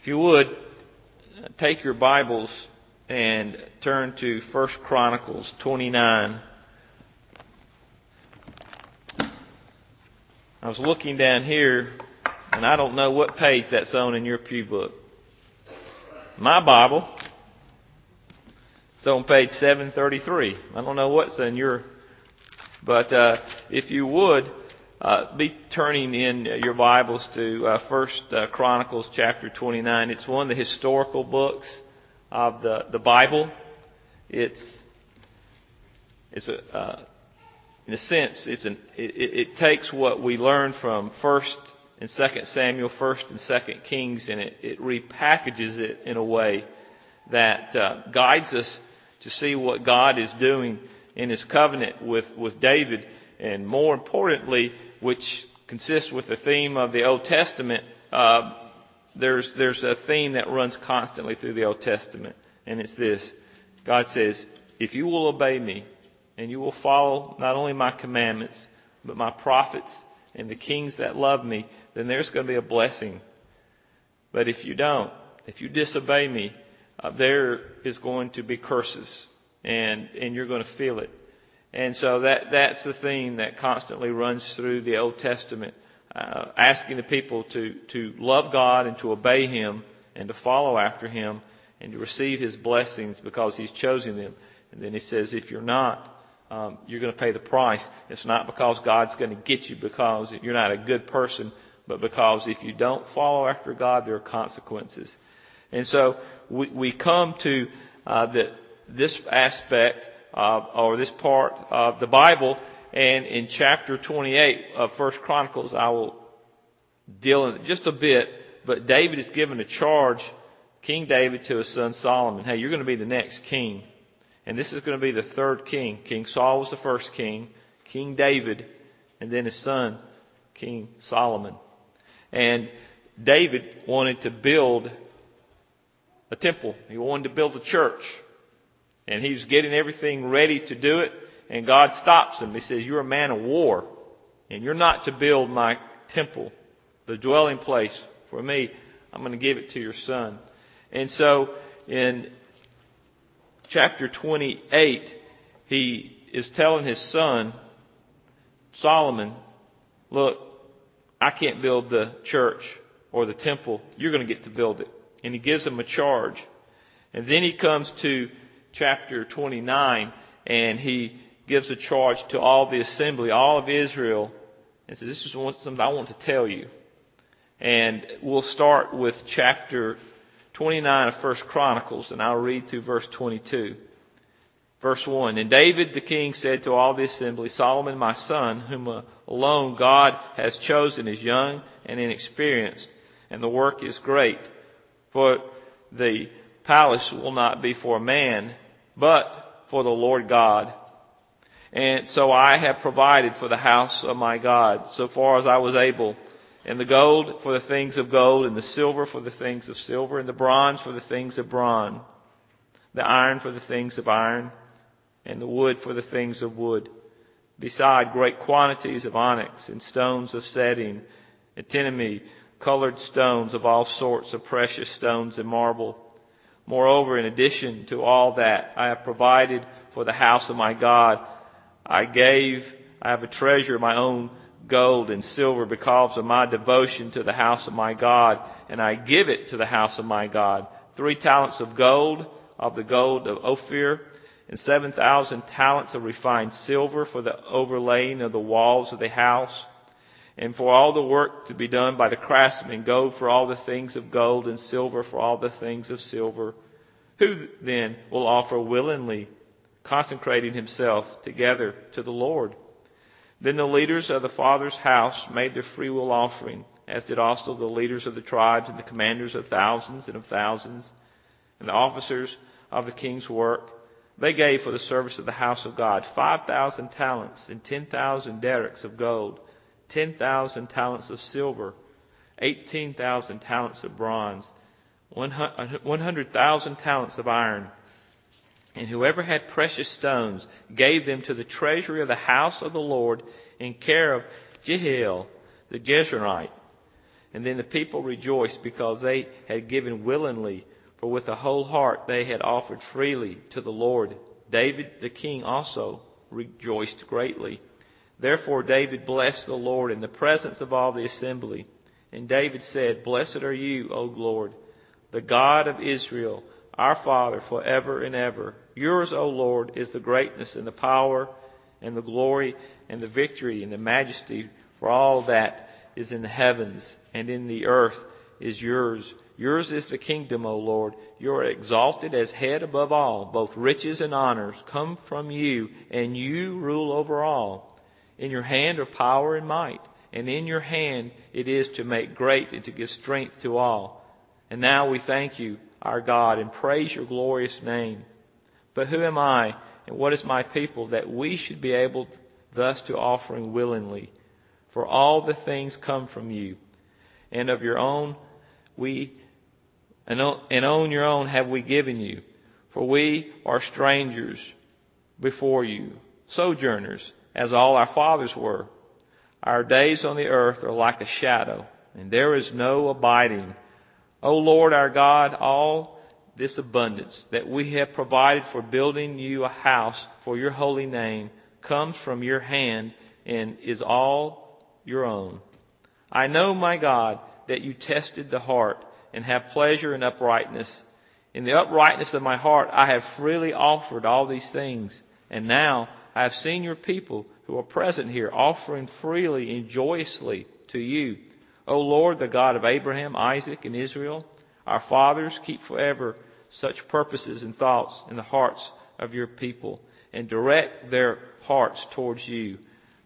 If you would, take your Bibles and turn to 1 Chronicles 29. I was looking down here, and I don't know what page that's on in your pew book. My Bible, it's on page 733. I don't know what's in your, but uh, if you would, uh, be turning in your Bibles to uh, First uh, Chronicles chapter 29. It's one of the historical books of the the Bible. It's it's a uh, in a sense it's an it, it takes what we learn from First and Second Samuel, First and Second Kings, and it, it repackages it in a way that uh, guides us to see what God is doing in His covenant with with David, and more importantly which consists with the theme of the Old Testament, uh, there's, there's a theme that runs constantly through the Old Testament, and it's this God says, If you will obey me, and you will follow not only my commandments, but my prophets and the kings that love me, then there's going to be a blessing. But if you don't, if you disobey me, uh, there is going to be curses, and, and you're going to feel it. And so that, that's the theme that constantly runs through the Old Testament, uh, asking the people to, to love God and to obey Him and to follow after Him and to receive His blessings because He's chosen them. And then He says, if you're not, um, you're going to pay the price. It's not because God's going to get you because you're not a good person, but because if you don't follow after God, there are consequences. And so we, we come to uh, the, this aspect uh, or this part of the Bible. And in chapter 28 of First Chronicles, I will deal in it just a bit. But David is given a charge, King David, to his son Solomon. Hey, you're going to be the next king. And this is going to be the third king. King Saul was the first king, King David, and then his son, King Solomon. And David wanted to build a temple. He wanted to build a church. And he's getting everything ready to do it. And God stops him. He says, You're a man of war. And you're not to build my temple, the dwelling place for me. I'm going to give it to your son. And so in chapter 28, he is telling his son, Solomon, Look, I can't build the church or the temple. You're going to get to build it. And he gives him a charge. And then he comes to chapter 29, and he gives a charge to all the assembly, all of Israel, and says, This is something I want to tell you. And we'll start with chapter 29 of First Chronicles, and I'll read through verse 22. Verse 1 And David the king said to all the assembly, Solomon my son, whom alone God has chosen, is young and inexperienced, and the work is great. For the palace will not be for man, but for the Lord God. And so I have provided for the house of my God, so far as I was able, and the gold for the things of gold, and the silver for the things of silver, and the bronze for the things of bronze, the iron for the things of iron, and the wood for the things of wood, beside great quantities of onyx and stones of setting, and antimony, colored stones of all sorts of precious stones and marble Moreover, in addition to all that I have provided for the house of my God, I gave, I have a treasure of my own gold and silver because of my devotion to the house of my God, and I give it to the house of my God. Three talents of gold, of the gold of Ophir, and 7,000 talents of refined silver for the overlaying of the walls of the house and for all the work to be done by the craftsmen, gold for all the things of gold, and silver for all the things of silver. Who then will offer willingly, consecrating himself together to the Lord? Then the leaders of the Father's house made their freewill offering, as did also the leaders of the tribes and the commanders of thousands and of thousands, and the officers of the king's work. They gave for the service of the house of God five thousand talents and ten thousand darics of gold 10,000 talents of silver, 18,000 talents of bronze, 100,000 talents of iron. And whoever had precious stones gave them to the treasury of the house of the Lord in care of Jehiel the Gershonite. And then the people rejoiced because they had given willingly, for with a whole heart they had offered freely to the Lord. David the king also rejoiced greatly. Therefore David blessed the Lord in the presence of all the assembly. And David said, Blessed are you, O Lord, the God of Israel, our Father, forever and ever. Yours, O Lord, is the greatness and the power and the glory and the victory and the majesty, for all that is in the heavens and in the earth is yours. Yours is the kingdom, O Lord. You are exalted as head above all. Both riches and honors come from you, and you rule over all. In your hand are power and might, and in your hand it is to make great and to give strength to all. And now we thank you, our God, and praise your glorious name. But who am I, and what is my people, that we should be able thus to offering willingly? For all the things come from you, and of your own we and on your own have we given you. For we are strangers before you, sojourners, as all our fathers were. Our days on the earth are like a shadow, and there is no abiding. O Lord our God, all this abundance that we have provided for building you a house for your holy name comes from your hand and is all your own. I know, my God, that you tested the heart and have pleasure in uprightness. In the uprightness of my heart, I have freely offered all these things. And now I have seen your people who are present here offering freely and joyously to you. O Lord, the God of Abraham, Isaac, and Israel, our fathers, keep forever such purposes and thoughts in the hearts of your people and direct their hearts towards you.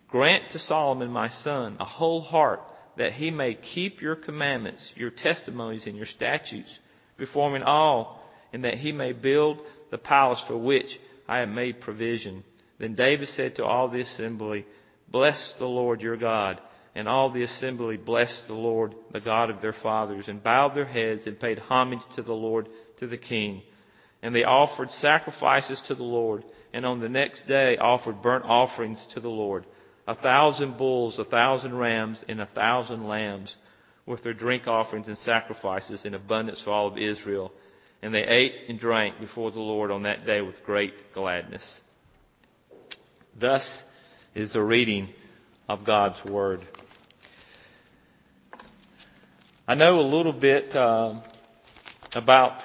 Grant to Solomon, my son, a whole heart that he may keep your commandments, your testimonies, and your statutes, performing all, and that he may build the palace for which I have made provision. Then David said to all the assembly, Bless the Lord your God. And all the assembly blessed the Lord, the God of their fathers, and bowed their heads and paid homage to the Lord, to the king. And they offered sacrifices to the Lord, and on the next day offered burnt offerings to the Lord a thousand bulls, a thousand rams, and a thousand lambs, with their drink offerings and sacrifices in abundance for all of Israel. And they ate and drank before the Lord on that day with great gladness. Thus is the reading of God's Word. I know a little bit uh, about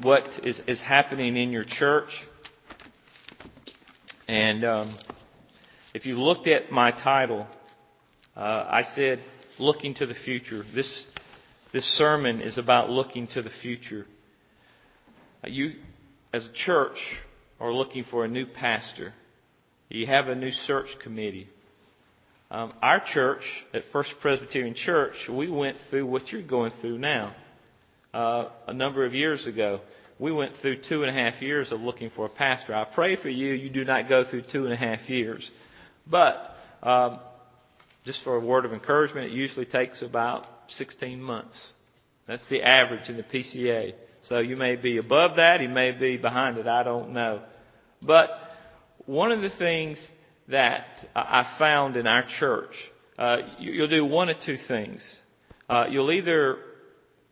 what is, is happening in your church. And um, if you looked at my title, uh, I said, looking to the future. This, this sermon is about looking to the future. You, as a church, are looking for a new pastor. You have a new search committee. Um, our church, at First Presbyterian Church, we went through what you're going through now. Uh, a number of years ago, we went through two and a half years of looking for a pastor. I pray for you, you do not go through two and a half years. But um, just for a word of encouragement, it usually takes about 16 months. That's the average in the PCA. So you may be above that, you may be behind it, I don't know. But one of the things that I found in our church, uh, you'll do one of two things. Uh, you'll either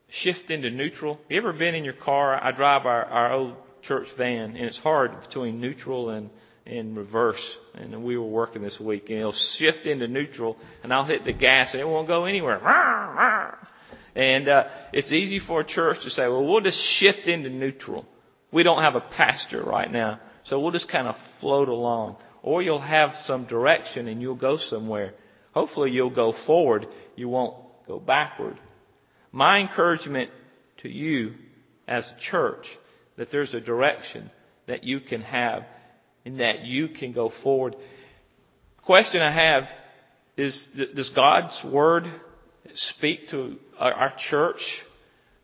shift into neutral. You ever been in your car? I drive our, our old church van, and it's hard between neutral and in reverse. And we were working this week, and it'll shift into neutral, and I'll hit the gas, and it won't go anywhere. And uh, it's easy for a church to say, well, we'll just shift into neutral. We don't have a pastor right now, so we'll just kind of float along. Or you'll have some direction, and you'll go somewhere. Hopefully, you'll go forward. You won't go backward. My encouragement to you as a church that there's a direction that you can have and that you can go forward. Question I have is Does God's Word speak to our church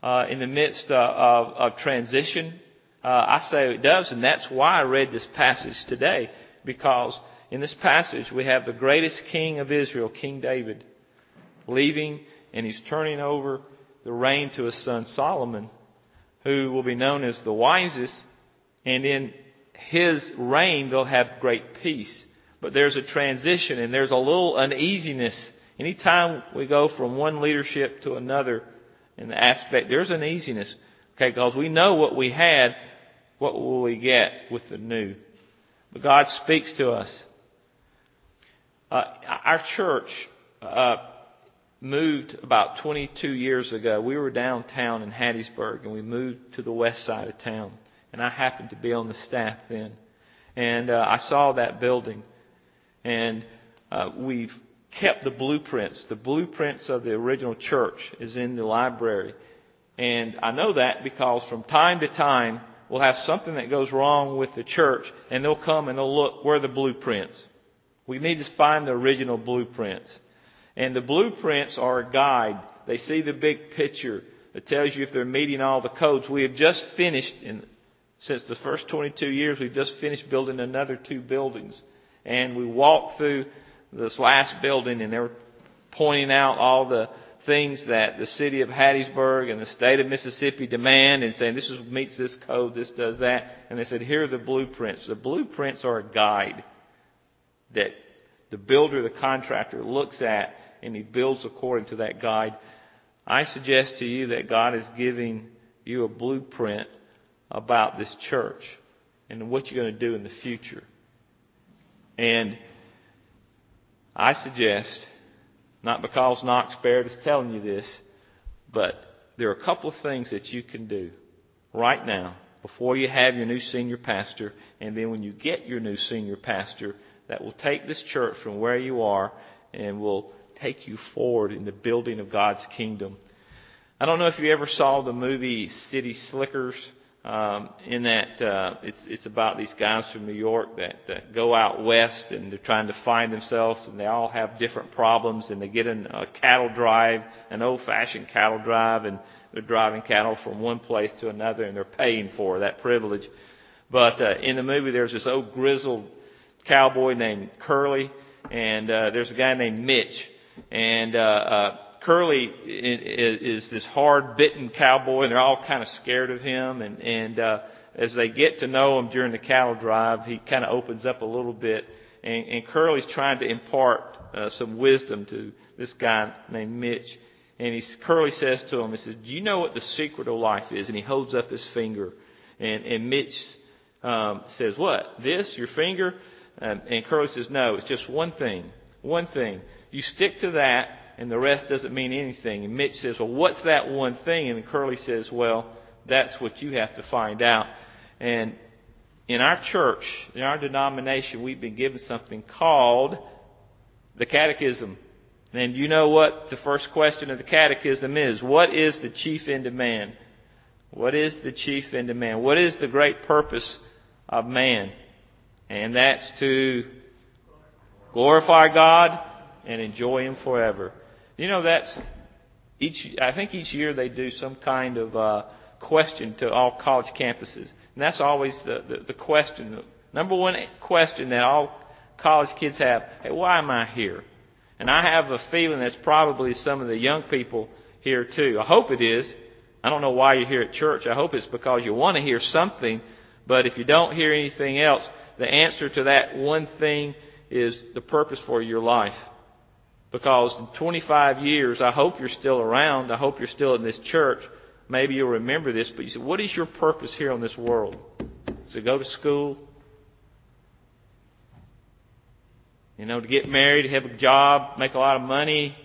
uh, in the midst uh, of, of transition? Uh, I say it does, and that's why I read this passage today, because in this passage we have the greatest king of Israel, King David, leaving, and he's turning over the reign to his son Solomon, who will be known as the wisest. And in his reign, they'll have great peace. But there's a transition and there's a little uneasiness Anytime we go from one leadership to another in the aspect, there's uneasiness. Okay, because we know what we had, what will we get with the new? But God speaks to us. Uh, our church uh, moved about 22 years ago. We were downtown in Hattiesburg, and we moved to the west side of town. And I happened to be on the staff then. And uh, I saw that building. And uh, we've kept the blueprints. The blueprints of the original church is in the library. And I know that because from time to time, we'll have something that goes wrong with the church, and they'll come and they'll look, where the blueprints? We need to find the original blueprints. And the blueprints are a guide. They see the big picture that tells you if they're meeting all the codes. We have just finished, in, since the first 22 years, we've just finished building another two buildings. And we walked through this last building and they were pointing out all the things that the city of Hattiesburg and the state of Mississippi demand and saying this is, meets this code, this does that. And they said, here are the blueprints. The blueprints are a guide that the builder, the contractor looks at and he builds according to that guide. I suggest to you that God is giving you a blueprint about this church and what you're going to do in the future. And I suggest, not because Knox Baird is telling you this, but there are a couple of things that you can do right now before you have your new senior pastor, and then when you get your new senior pastor, that will take this church from where you are and will take you forward in the building of God's kingdom. I don't know if you ever saw the movie City Slickers um, in that uh, it's it's about these guys from New York that, that go out west and they're trying to find themselves and they all have different problems and they get in a cattle drive, an old-fashioned cattle drive, and they're driving cattle from one place to another and they're paying for that privilege. But uh, in the movie, there's this old grizzled cowboy named Curly, and uh, there's a guy named Mitch, and uh, uh, Curly is this hard bitten cowboy, and they're all kind of scared of him. And, and uh, as they get to know him during the cattle drive, he kind of opens up a little bit. And, and Curly's trying to impart uh, some wisdom to this guy named Mitch. And he, Curly says to him, he says, Do you know what the secret of life is? And he holds up his finger. And, and Mitch um, says, What? This? Your finger? Um, and Curly says, No, it's just one thing. One thing. You stick to that, and the rest doesn't mean anything. And Mitch says, Well, what's that one thing? And Curly says, Well, that's what you have to find out. And in our church, in our denomination, we've been given something called the catechism. And you know what the first question of the catechism is? What is the chief end of man? What is the chief end of man? What is the great purpose of man? And that's to glorify God and enjoy Him forever. You know, that's each. I think each year they do some kind of uh, question to all college campuses, and that's always the, the the question. The number one question that all college kids have: Hey, why am I here? And I have a feeling that's probably some of the young people here too. I hope it is. I don't know why you're here at church. I hope it's because you want to hear something. But if you don't hear anything else, the answer to that one thing is the purpose for your life. Because in 25 years, I hope you're still around. I hope you're still in this church. Maybe you'll remember this, but you said, what is your purpose here on this world? To go to school? You know, to get married, have a job, make a lot of money,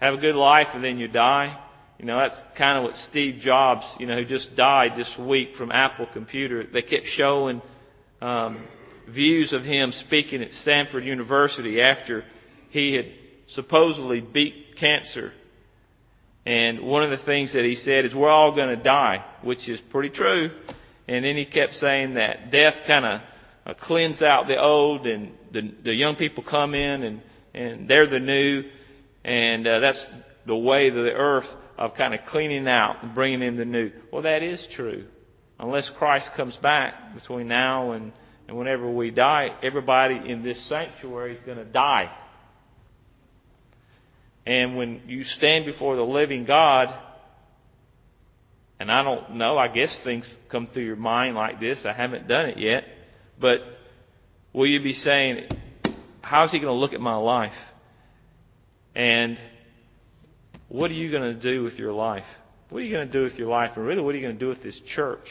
have a good life, and then you die? You know, that's kind of what Steve Jobs, you know, who just died this week from Apple Computer, they kept showing um, views of him speaking at Stanford University after he had supposedly beat cancer. And one of the things that he said is, We're all going to die, which is pretty true. And then he kept saying that death kind of uh, cleans out the old, and the, the young people come in, and, and they're the new. And uh, that's the way of the earth of kind of cleaning out and bringing in the new. Well, that is true. Unless Christ comes back between now and and whenever we die, everybody in this sanctuary is going to die. And when you stand before the living God, and I don't know, I guess things come through your mind like this. I haven't done it yet. But will you be saying, how's He going to look at my life? And what are you going to do with your life? What are you going to do with your life? And really, what are you going to do with this church?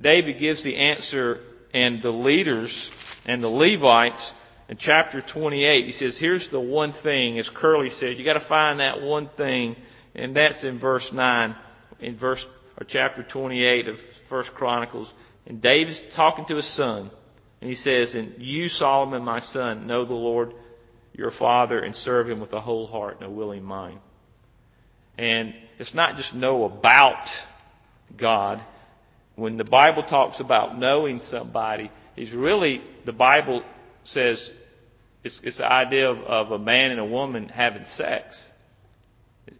David gives the answer, and the leaders and the Levites in chapter 28, he says, Here's the one thing, as Curly said, you got to find that one thing, and that's in verse 9, in verse or chapter 28 of First Chronicles. And David's talking to his son, and he says, And you, Solomon, my son, know the Lord your father and serve him with a whole heart and a willing mind. And it's not just know about God. When the Bible talks about knowing somebody, it's really, the Bible says it's, it's the idea of, of a man and a woman having sex.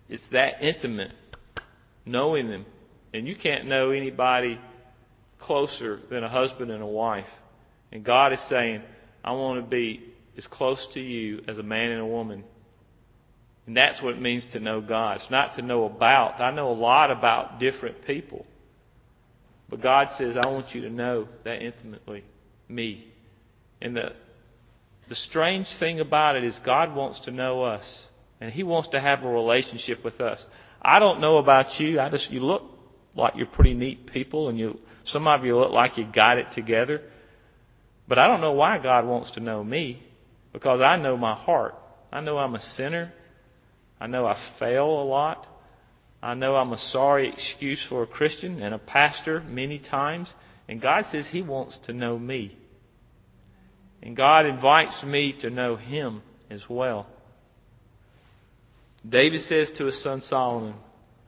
It's that intimate, knowing them. And you can't know anybody closer than a husband and a wife. And God is saying, I want to be as close to you as a man and a woman. And that's what it means to know God. It's not to know about. I know a lot about different people. But God says, I want you to know that intimately me. And the the strange thing about it is God wants to know us. And He wants to have a relationship with us. I don't know about you. I just you look like you're pretty neat people and you some of you look like you got it together. But I don't know why God wants to know me. Because I know my heart. I know I'm a sinner. I know I fail a lot. I know I'm a sorry excuse for a Christian and a pastor many times. And God says He wants to know me. And God invites me to know Him as well. David says to his son Solomon,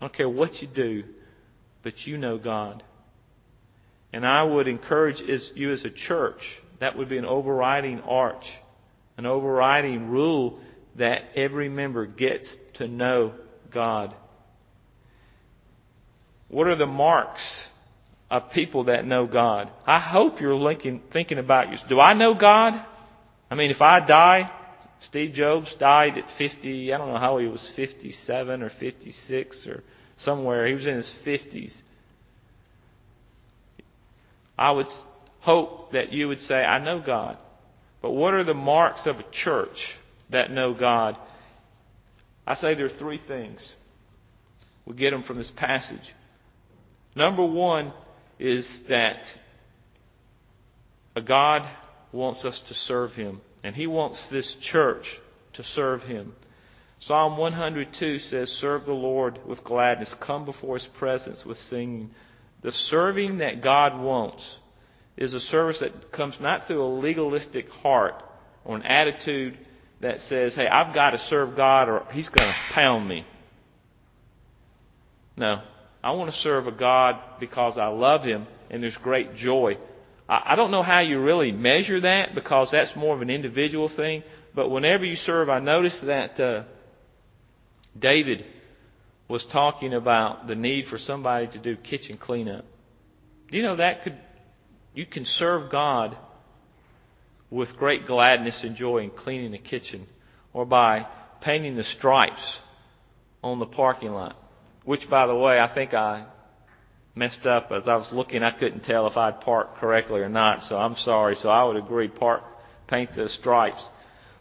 I don't care what you do, but you know God. And I would encourage you as a church, that would be an overriding arch, an overriding rule that every member gets to know God. What are the marks of people that know God. I hope you're linking, thinking about you. Do I know God? I mean, if I die, Steve Jobs died at 50, I don't know how he was 57 or 56 or somewhere. He was in his 50s. I would hope that you would say, I know God. But what are the marks of a church that know God? I say there are three things. We get them from this passage. Number one, is that a God wants us to serve Him, and He wants this church to serve Him. Psalm 102 says, Serve the Lord with gladness, come before His presence with singing. The serving that God wants is a service that comes not through a legalistic heart or an attitude that says, Hey, I've got to serve God or He's going to pound me. No. I want to serve a God because I love Him and there's great joy. I don't know how you really measure that because that's more of an individual thing. But whenever you serve, I noticed that uh, David was talking about the need for somebody to do kitchen cleanup. You know that could you can serve God with great gladness and joy in cleaning the kitchen or by painting the stripes on the parking lot. Which, by the way, I think I messed up as I was looking. I couldn't tell if I'd parked correctly or not, so I'm sorry. So I would agree, park, paint the stripes.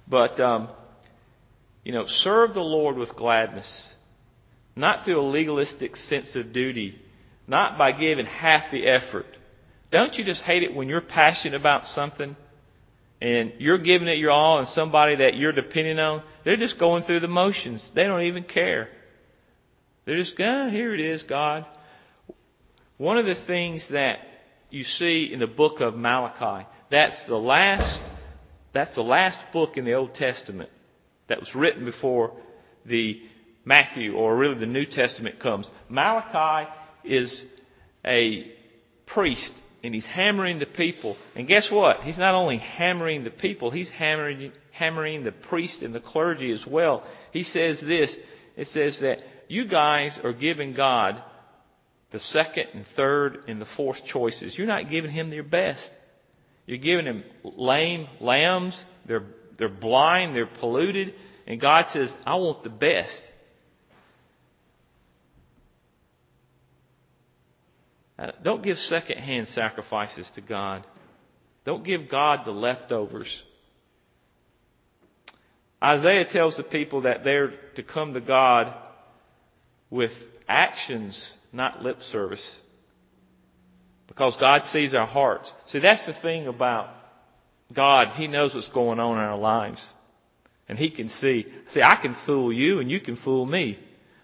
But, um, you know, serve the Lord with gladness, not through a legalistic sense of duty, not by giving half the effort. Don't you just hate it when you're passionate about something and you're giving it your all and somebody that you're depending on, they're just going through the motions. They don't even care. They're just, here it is, God. One of the things that you see in the book of Malachi, that's the last, that's the last book in the Old Testament that was written before the Matthew or really the New Testament comes. Malachi is a priest and he's hammering the people. And guess what? He's not only hammering the people, he's hammering, hammering the priest and the clergy as well. He says this. It says that you guys are giving God the second and third and the fourth choices. You're not giving Him your best. You're giving Him lame lambs. They're, they're blind. They're polluted. And God says, I want the best. Uh, don't give second-hand sacrifices to God. Don't give God the leftovers. Isaiah tells the people that they're to come to God with actions, not lip service. Because God sees our hearts. See, that's the thing about God. He knows what's going on in our lives. And He can see. See, I can fool you and you can fool me.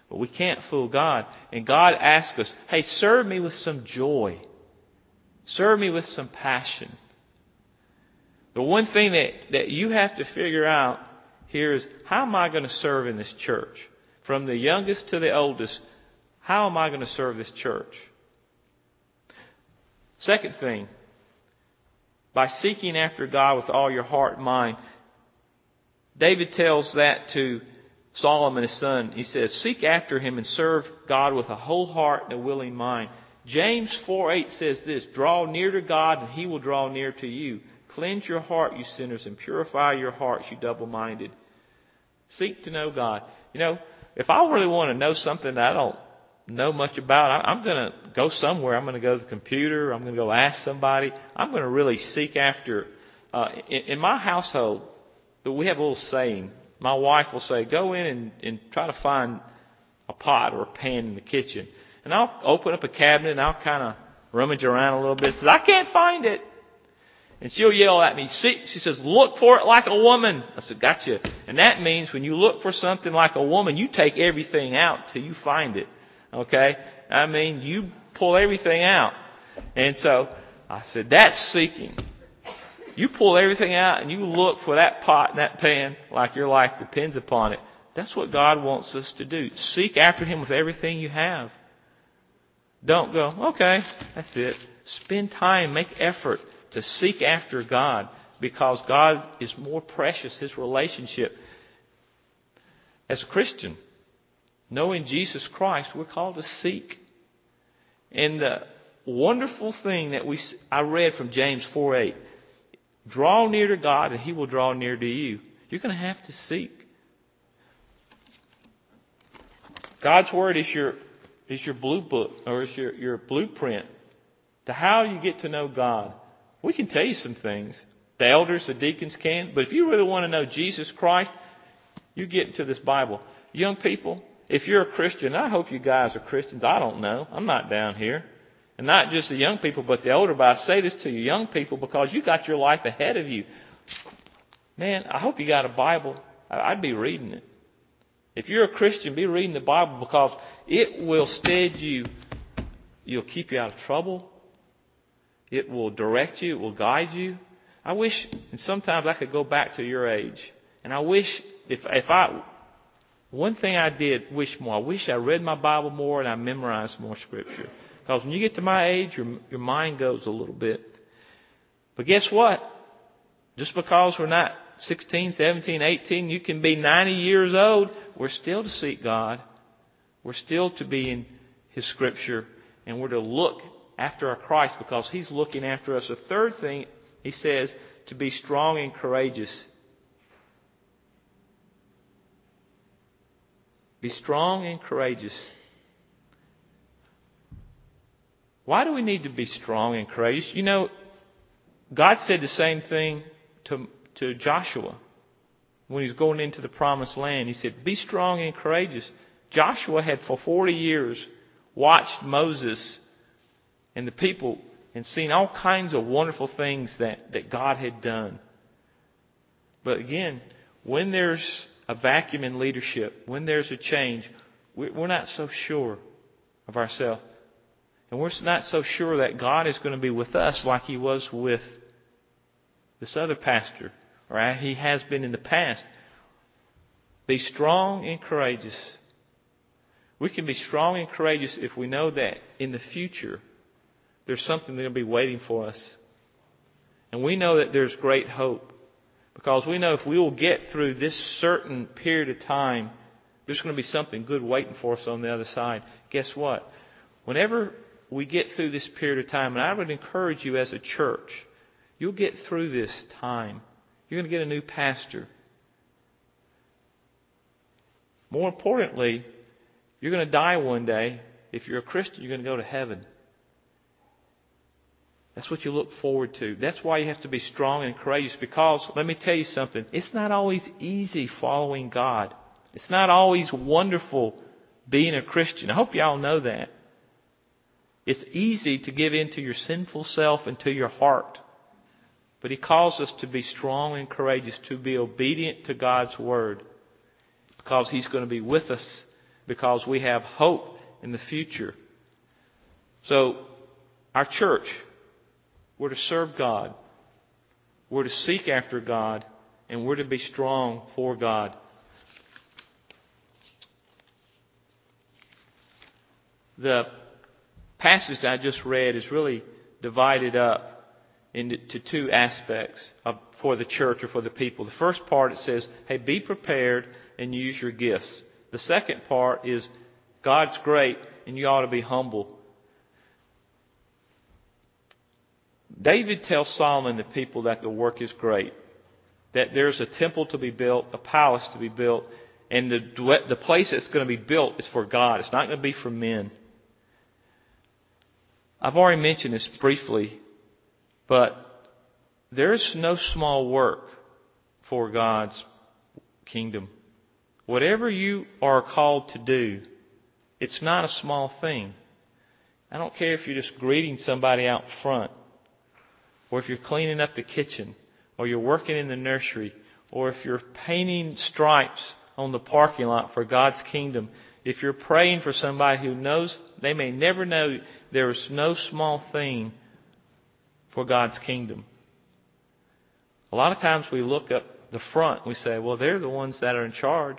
But we can't fool God. And God asks us, hey, serve me with some joy. Serve me with some passion. The one thing that, that you have to figure out here is how am I going to serve in this church? From the youngest to the oldest, how am I going to serve this church? Second thing, by seeking after God with all your heart and mind, David tells that to Solomon his son. He says, Seek after him and serve God with a whole heart and a willing mind. James 4 8 says this Draw near to God, and he will draw near to you. Cleanse your heart, you sinners, and purify your hearts, you double minded. Seek to know God. You know, if I really want to know something that I don't know much about, I'm going to go somewhere. I'm going to go to the computer. I'm going to go ask somebody. I'm going to really seek after. Uh, in, in my household, we have a little saying. My wife will say, "Go in and, and try to find a pot or a pan in the kitchen." And I'll open up a cabinet and I'll kind of rummage around a little bit. Says, "I can't find it." And she'll yell at me. See, she says, look for it like a woman. I said, gotcha. And that means when you look for something like a woman, you take everything out till you find it. Okay? I mean, you pull everything out. And so I said, that's seeking. You pull everything out and you look for that pot and that pan like your life depends upon it. That's what God wants us to do. Seek after Him with everything you have. Don't go, okay, that's it. Spend time, make effort to seek after God because God is more precious, His relationship. As a Christian, knowing Jesus Christ, we're called to seek. And the wonderful thing that we I read from James 4 8, draw near to God and He will draw near to you. You're going to have to seek. God's Word is your is your blue book or is your, your blueprint to how you get to know God. We can tell you some things. The elders, the deacons can. But if you really want to know Jesus Christ, you get into this Bible. Young people, if you're a Christian, I hope you guys are Christians. I don't know. I'm not down here. And not just the young people, but the older. But I say this to you, young people, because you got your life ahead of you. Man, I hope you got a Bible. I'd be reading it. If you're a Christian, be reading the Bible because it will stead you. It'll keep you out of trouble. It will direct you. It will guide you. I wish, and sometimes I could go back to your age. And I wish, if, if I, one thing I did wish more, I wish I read my Bible more and I memorized more Scripture. Because when you get to my age, your, your mind goes a little bit. But guess what? Just because we're not 16, 17, 18, you can be 90 years old, we're still to seek God. We're still to be in His Scripture, and we're to look after our Christ because He's looking after us. The third thing, He says, to be strong and courageous. Be strong and courageous. Why do we need to be strong and courageous? You know, God said the same thing to, to Joshua when he was going into the promised land. He said, Be strong and courageous. Joshua had for 40 years watched Moses and the people and seen all kinds of wonderful things that, that God had done. But again, when there's a vacuum in leadership, when there's a change, we're not so sure of ourselves. And we're not so sure that God is going to be with us like He was with this other pastor, or He has been in the past. Be strong and courageous. We can be strong and courageous if we know that in the future there's something that'll be waiting for us. And we know that there's great hope. Because we know if we will get through this certain period of time, there's going to be something good waiting for us on the other side. Guess what? Whenever we get through this period of time, and I would encourage you as a church, you'll get through this time. You're going to get a new pastor. More importantly, you're going to die one day. If you're a Christian, you're going to go to heaven. That's what you look forward to. That's why you have to be strong and courageous because, let me tell you something, it's not always easy following God. It's not always wonderful being a Christian. I hope y'all know that. It's easy to give in to your sinful self and to your heart. But He calls us to be strong and courageous, to be obedient to God's Word because He's going to be with us, because we have hope in the future. So, our church, we're to serve God, we're to seek after God, and we're to be strong for God. The passage I just read is really divided up into two aspects of, for the church or for the people. The first part it says, hey, be prepared and use your gifts. The second part is God's great and you ought to be humble. David tells Solomon, the people, that the work is great. That there's a temple to be built, a palace to be built, and the, the place that's going to be built is for God. It's not going to be for men. I've already mentioned this briefly, but there's no small work for God's kingdom. Whatever you are called to do, it's not a small thing. I don't care if you're just greeting somebody out front, or if you're cleaning up the kitchen, or you're working in the nursery, or if you're painting stripes on the parking lot for God's kingdom. If you're praying for somebody who knows, they may never know there is no small thing for God's kingdom. A lot of times we look up the front, we say, well, they're the ones that are in charge.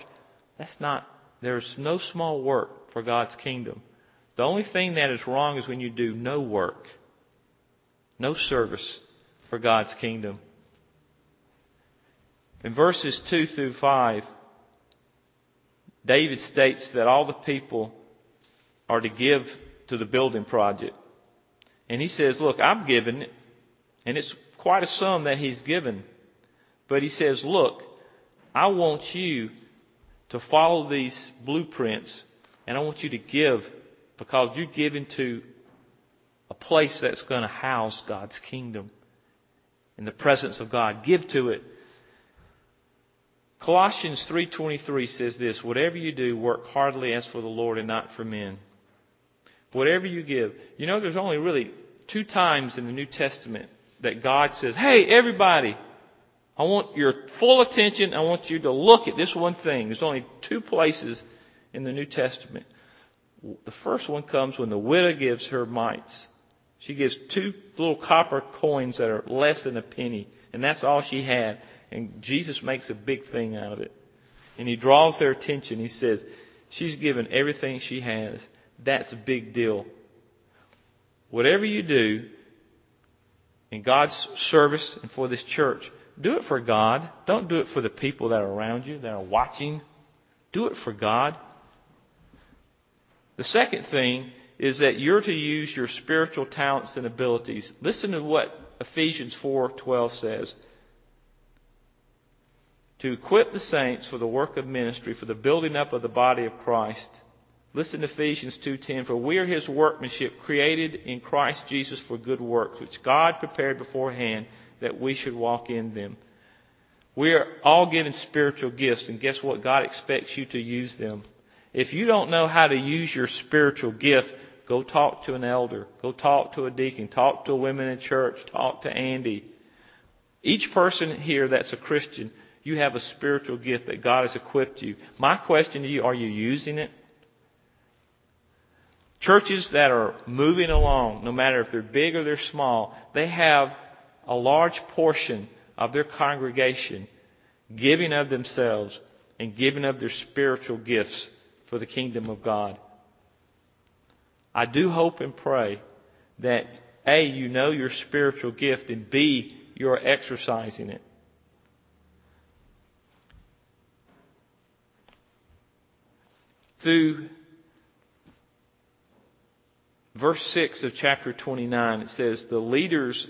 That's not, there's no small work for God's kingdom. The only thing that is wrong is when you do no work, no service for God's kingdom. In verses 2 through 5, David states that all the people are to give to the building project. And he says, Look, I'm giving, it, and it's quite a sum that he's given. But he says, Look, I want you to follow these blueprints, and I want you to give because you're giving to a place that's going to house God's kingdom in the presence of God. Give to it. Colossians 3:23 says this, whatever you do, work heartily as for the Lord and not for men. Whatever you give. You know there's only really two times in the New Testament that God says, "Hey, everybody, I want your full attention. I want you to look at this one thing. There's only two places in the New Testament. The first one comes when the widow gives her mites. She gives two little copper coins that are less than a penny, and that's all she had. And Jesus makes a big thing out of it. And he draws their attention. He says, She's given everything she has. That's a big deal. Whatever you do in God's service and for this church, do it for God. Don't do it for the people that are around you, that are watching. Do it for God. The second thing is that you're to use your spiritual talents and abilities. Listen to what Ephesians 4:12 says. To equip the saints for the work of ministry, for the building up of the body of Christ. Listen to Ephesians 2:10 for we are his workmanship created in Christ Jesus for good works which God prepared beforehand that we should walk in them. We are all given spiritual gifts, and guess what? God expects you to use them. If you don't know how to use your spiritual gift, go talk to an elder, go talk to a deacon, talk to women in church, talk to Andy. Each person here that's a Christian, you have a spiritual gift that God has equipped you. My question to you, are you using it? Churches that are moving along, no matter if they're big or they're small, they have a large portion of their congregation giving of themselves and giving of their spiritual gifts for the kingdom of God. I do hope and pray that A, you know your spiritual gift, and B, you're exercising it. Through verse 6 of chapter 29, it says, The leaders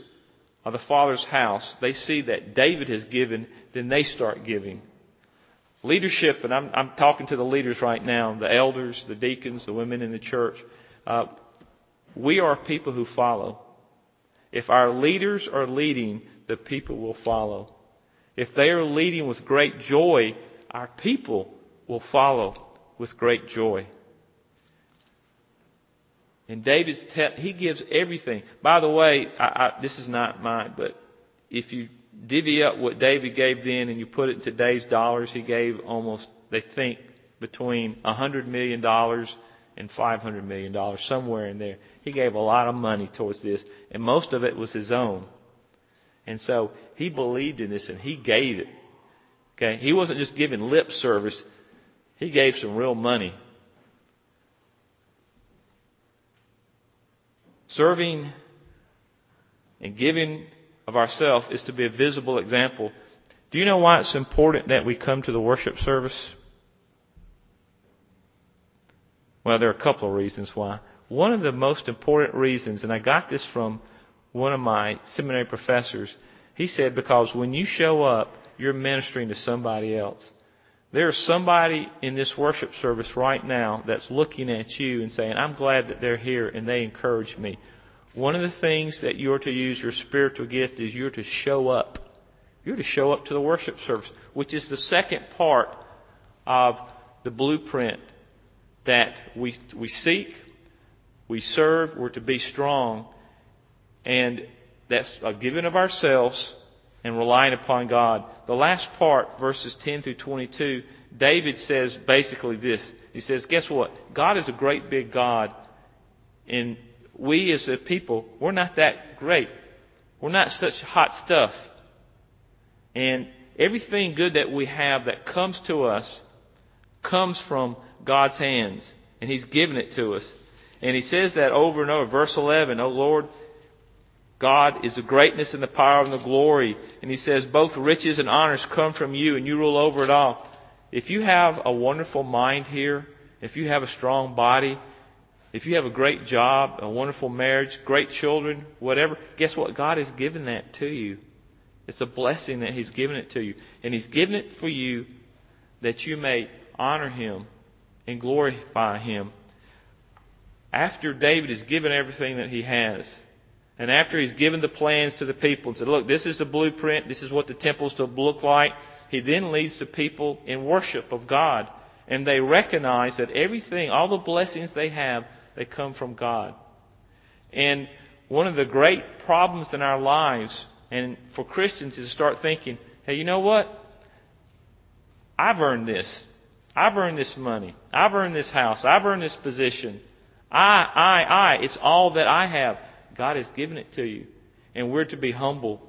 of the Father's house, they see that David has given, then they start giving. Leadership, and I'm, I'm talking to the leaders right now, the elders, the deacons, the women in the church. Uh, we are people who follow. If our leaders are leading, the people will follow. If they are leading with great joy, our people will follow with great joy. And David's te- he gives everything. By the way, I, I, this is not mine, but if you divvy up what David gave then and you put it in today's dollars, he gave almost they think between a hundred million dollars and five hundred million dollars, somewhere in there. He gave a lot of money towards this, and most of it was his own. And so he believed in this and he gave it. Okay, he wasn't just giving lip service; he gave some real money. Serving and giving of ourselves is to be a visible example. Do you know why it's important that we come to the worship service? Well, there are a couple of reasons why. One of the most important reasons, and I got this from one of my seminary professors, he said, because when you show up, you're ministering to somebody else. There's somebody in this worship service right now that's looking at you and saying, I'm glad that they're here and they encourage me. One of the things that you're to use your spiritual gift is you're to show up. You're to show up to the worship service, which is the second part of the blueprint that we, we seek, we serve, we're to be strong, and that's a giving of ourselves and relying upon God. The last part, verses 10 through 22, David says basically this. He says, Guess what? God is a great big God, and we as a people, we're not that great. We're not such hot stuff. And everything good that we have that comes to us comes from God's hands. And He's given it to us. And He says that over and over. Verse 11, O Lord, God is the greatness and the power and the glory. And He says, both riches and honors come from you, and you rule over it all. If you have a wonderful mind here, if you have a strong body, if you have a great job, a wonderful marriage, great children, whatever, guess what? God has given that to you. It's a blessing that He's given it to you. And He's given it for you that you may honor Him and glorify Him. After David has given everything that he has, and after he's given the plans to the people and said, Look, this is the blueprint, this is what the temple's to look like, he then leads the people in worship of God. And they recognize that everything, all the blessings they have, they come from God. And one of the great problems in our lives, and for Christians, is to start thinking, hey, you know what? I've earned this. I've earned this money. I've earned this house. I've earned this position. I, I, I. It's all that I have. God has given it to you. And we're to be humble.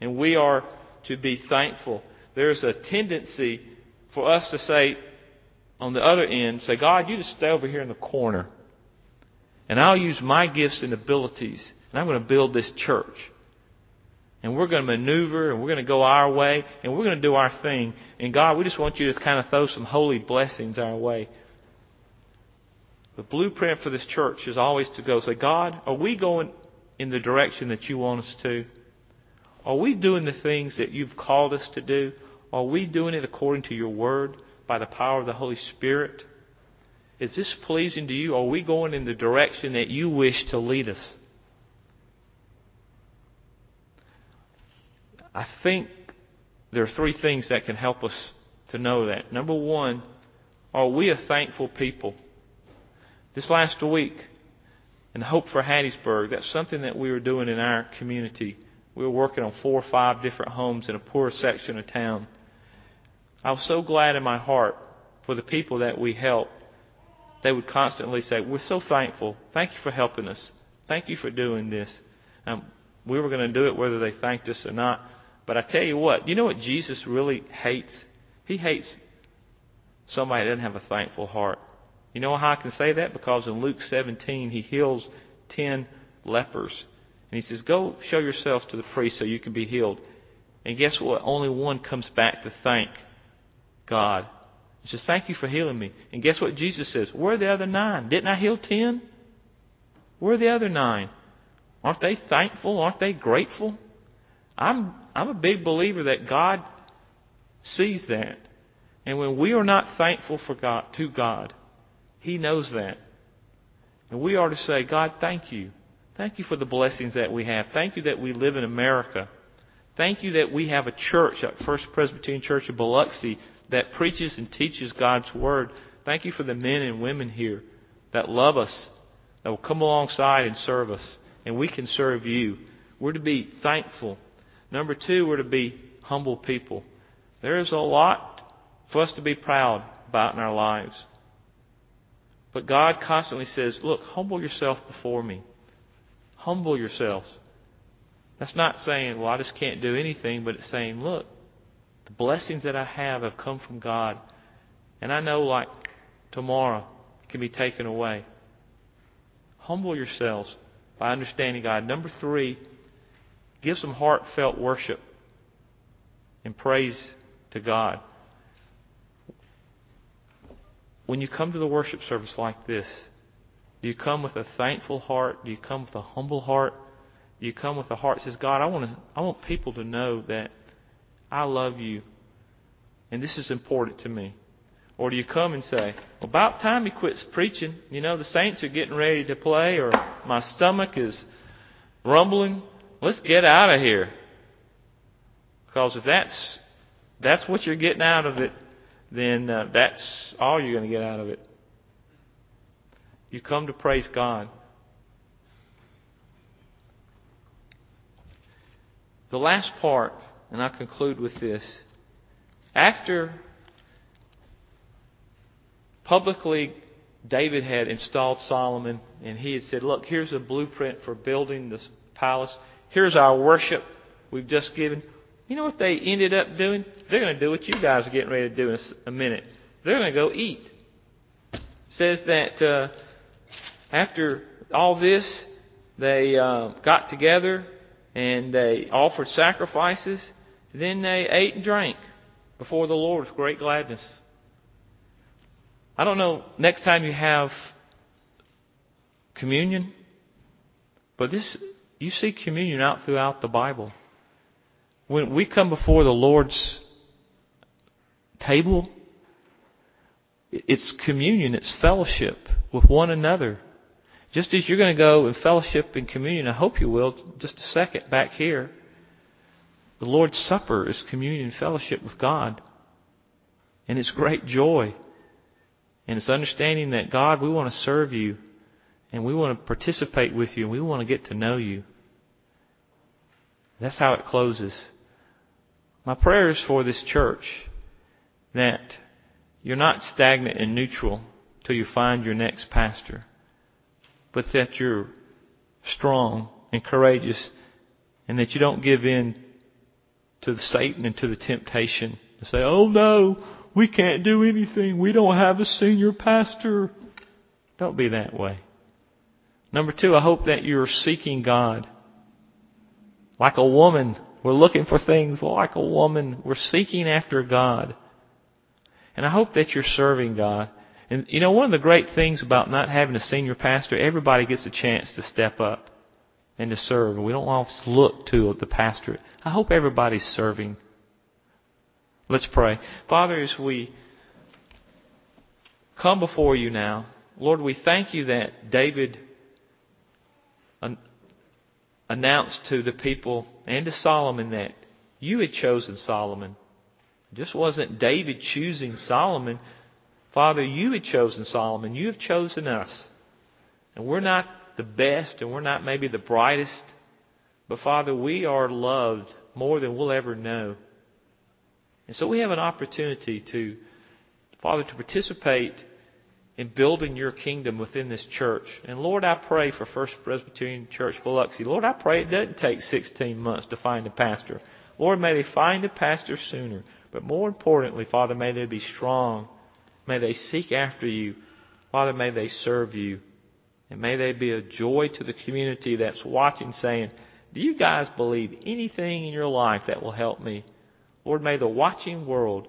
And we are to be thankful. There's a tendency for us to say, on the other end, say, God, you just stay over here in the corner. And I'll use my gifts and abilities, and I'm going to build this church. And we're going to maneuver, and we're going to go our way, and we're going to do our thing. And God, we just want you to kind of throw some holy blessings our way. The blueprint for this church is always to go say, God, are we going in the direction that you want us to? Are we doing the things that you've called us to do? Are we doing it according to your word by the power of the Holy Spirit? Is this pleasing to you? Are we going in the direction that you wish to lead us? I think there are three things that can help us to know that. Number one, are we a thankful people? This last week, in Hope for Hattiesburg, that's something that we were doing in our community. We were working on four or five different homes in a poor section of town. I was so glad in my heart for the people that we helped they would constantly say, We're so thankful. Thank you for helping us. Thank you for doing this. Um, we were going to do it whether they thanked us or not. But I tell you what, you know what Jesus really hates? He hates somebody that doesn't have a thankful heart. You know how I can say that? Because in Luke 17, he heals 10 lepers. And he says, Go show yourself to the priest so you can be healed. And guess what? Only one comes back to thank God. He says, Thank you for healing me. And guess what Jesus says? Where are the other nine? Didn't I heal ten? Where are the other nine? Aren't they thankful? Aren't they grateful? I'm, I'm a big believer that God sees that. And when we are not thankful for God, to God, He knows that. And we are to say, God, thank you. Thank you for the blessings that we have. Thank you that we live in America. Thank you that we have a church, at First Presbyterian Church of Biloxi, that preaches and teaches God's Word. Thank you for the men and women here that love us, that will come alongside and serve us, and we can serve you. We're to be thankful. Number two, we're to be humble people. There is a lot for us to be proud about in our lives. But God constantly says, Look, humble yourself before me. Humble yourselves. That's not saying, Well, I just can't do anything, but it's saying, Look, the blessings that I have have come from God. And I know, like tomorrow, can be taken away. Humble yourselves by understanding God. Number three, give some heartfelt worship and praise to God. When you come to the worship service like this, do you come with a thankful heart? Do you come with a humble heart? Do you come with a heart that says, God, I want to, I want people to know that I love you and this is important to me? Or do you come and say, about time he quits preaching. You know, the saints are getting ready to play, or my stomach is rumbling. Let's get out of here. Because if that's that's what you're getting out of it, then uh, that's all you're going to get out of it. You come to praise God. The last part, and I conclude with this. After publicly David had installed Solomon, and he had said, Look, here's a blueprint for building this palace. Here's our worship we've just given. You know what they ended up doing? They're going to do what you guys are getting ready to do in a minute. They're going to go eat. It says that uh, after all this, they uh, got together and they offered sacrifices. Then they ate and drank before the Lord with great gladness. I don't know next time you have communion, but this you see communion out throughout the Bible. When we come before the Lord's table, it's communion, it's fellowship with one another. Just as you're going to go and fellowship and communion, I hope you will, just a second back here. The Lord's Supper is communion and fellowship with God. And it's great joy. And it's understanding that, God, we want to serve you. And we want to participate with you. And we want to get to know you. That's how it closes. My prayer is for this church that you're not stagnant and neutral till you find your next pastor, but that you're strong and courageous and that you don't give in to the Satan and to the temptation to say, oh no, we can't do anything. We don't have a senior pastor. Don't be that way. Number two, I hope that you're seeking God. Like a woman we're looking for things like a woman. We're seeking after God. And I hope that you're serving God. And you know, one of the great things about not having a senior pastor, everybody gets a chance to step up and to serve. We don't always look to the pastorate. I hope everybody's serving. Let's pray. Father, as we come before you now, Lord, we thank you that David announced to the people and to Solomon that you had chosen Solomon. It just wasn't David choosing Solomon. Father, you had chosen Solomon. You have chosen us. And we're not the best and we're not maybe the brightest. But Father, we are loved more than we'll ever know. And so we have an opportunity to, Father, to participate in building your kingdom within this church. And Lord, I pray for First Presbyterian Church Biloxi. Lord, I pray it doesn't take 16 months to find a pastor. Lord, may they find a pastor sooner. But more importantly, Father, may they be strong. May they seek after you. Father, may they serve you. And may they be a joy to the community that's watching, saying, Do you guys believe anything in your life that will help me? Lord, may the watching world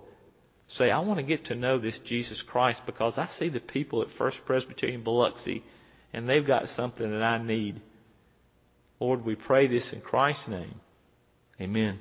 say, I want to get to know this Jesus Christ because I see the people at First Presbyterian Biloxi and they've got something that I need. Lord, we pray this in Christ's name. Amen.